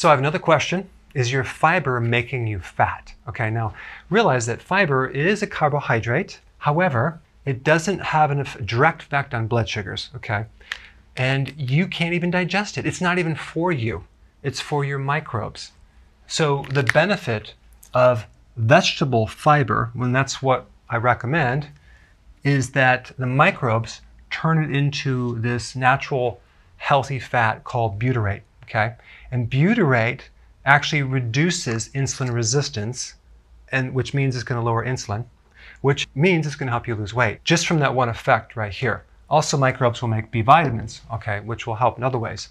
So I have another question. Is your fiber making you fat? Okay, now realize that fiber is a carbohydrate. However, it doesn't have a direct effect on blood sugars, okay? And you can't even digest it. It's not even for you. It's for your microbes. So the benefit of vegetable fiber, when that's what I recommend, is that the microbes turn it into this natural healthy fat called butyrate, okay? And butyrate actually reduces insulin resistance, and which means it's going to lower insulin, which means it's going to help you lose weight, just from that one effect right here. Also, microbes will make B vitamins, okay, which will help in other ways.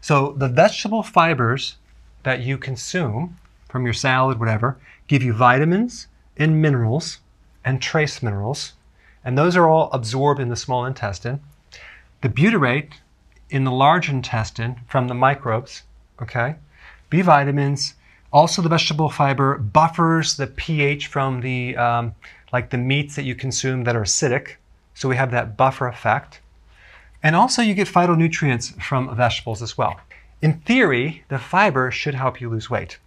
So the vegetable fibers that you consume from your salad, whatever, give you vitamins and minerals and trace minerals, and those are all absorbed in the small intestine. The butyrate in the large intestine from the microbes okay? B vitamins, also the vegetable fiber buffers the pH from the, um, like the meats that you consume that are acidic. So we have that buffer effect. And also you get phytonutrients from vegetables as well. In theory, the fiber should help you lose weight.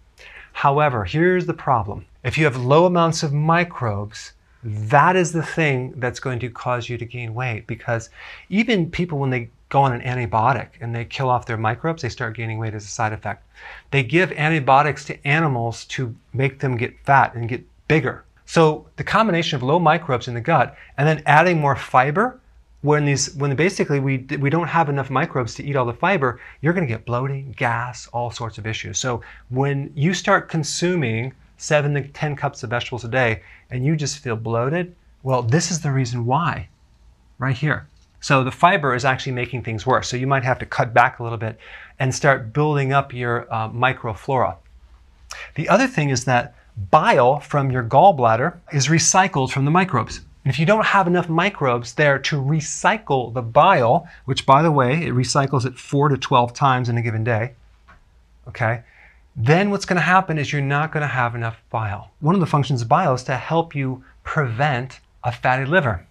However, here's the problem. If you have low amounts of microbes, that is the thing that's going to cause you to gain weight because even people when they go on an antibiotic and they kill off their microbes, they start gaining weight as a side effect. They give antibiotics to animals to make them get fat and get bigger. So the combination of low microbes in the gut and then adding more fiber, when these when basically we we don't have enough microbes to eat all the fiber, you're going to get bloating, gas, all sorts of issues. So when you start consuming seven to ten cups of vegetables a day and you just feel bloated, well, this is the reason why, right here. So the fiber is actually making things worse. So you might have to cut back a little bit and start building up your uh, microflora. The other thing is that bile from your gallbladder is recycled from the microbes. And if you don't have enough microbes there to recycle the bile, which by the way, it recycles it 4 to 12 times in a given day, okay, then what's going to happen is you're not going to have enough bile. One of the functions of bile is to help you prevent a fatty liver.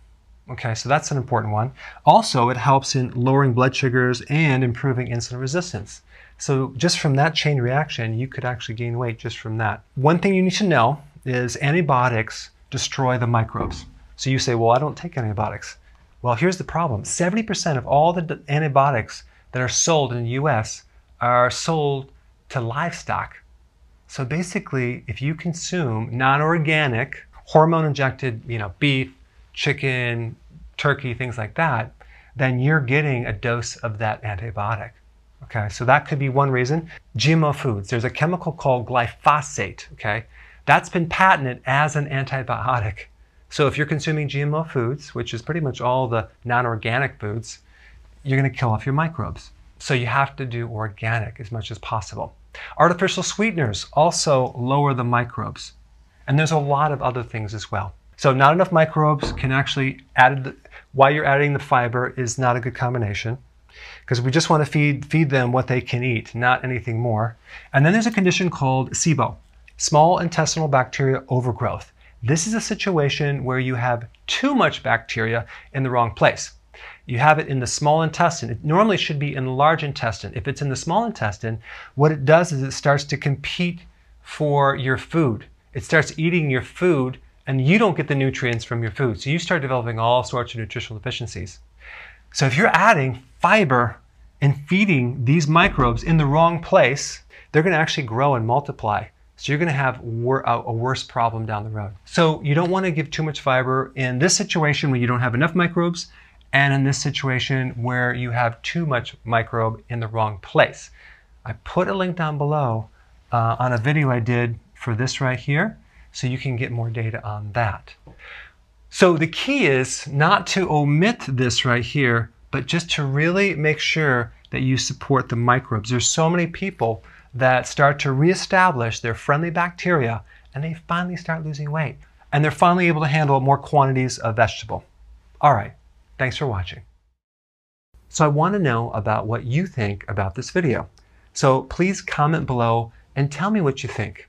Okay, so that's an important one. Also, it helps in lowering blood sugars and improving insulin resistance. So just from that chain reaction, you could actually gain weight just from that. One thing you need to know is antibiotics destroy the microbes. So you say, well, I don't take antibiotics. Well, here's the problem. 70% of all the antibiotics that are sold in the US are sold to livestock. So basically, if you consume non-organic, hormone-injected, you know, beef, chicken, turkey, things like that, then you're getting a dose of that antibiotic. Okay, so that could be one reason. GMO foods, there's a chemical called glyphosate, okay, That's been patented as an antibiotic. So if you're consuming GMO foods, which is pretty much all the non-organic foods, you're going to kill off your microbes. So you have to do organic as much as possible. Artificial sweeteners also lower the microbes. And there's a lot of other things as well. So not enough microbes can actually add, while you're adding the fiber is not a good combination because we just want to feed, feed them what they can eat, not anything more. And then there's a condition called SIBO, small intestinal bacteria overgrowth. This is a situation where you have too much bacteria in the wrong place. You have it in the small intestine. It normally should be in the large intestine. If it's in the small intestine, what it does is it starts to compete for your food. It starts eating your food and you don't get the nutrients from your food. So you start developing all sorts of nutritional deficiencies. So if you're adding fiber and feeding these microbes in the wrong place, they're going to actually grow and multiply. So you're going to have a worse problem down the road. So you don't want to give too much fiber in this situation where you don't have enough microbes and in this situation where you have too much microbe in the wrong place. I put a link down below uh, on a video I did for this right here so you can get more data on that. So the key is not to omit this right here, but just to really make sure that you support the microbes. There's so many people that start to reestablish their friendly bacteria and they finally start losing weight. And they're finally able to handle more quantities of vegetable. All right, thanks for watching. So I want to know about what you think about this video. So please comment below and tell me what you think.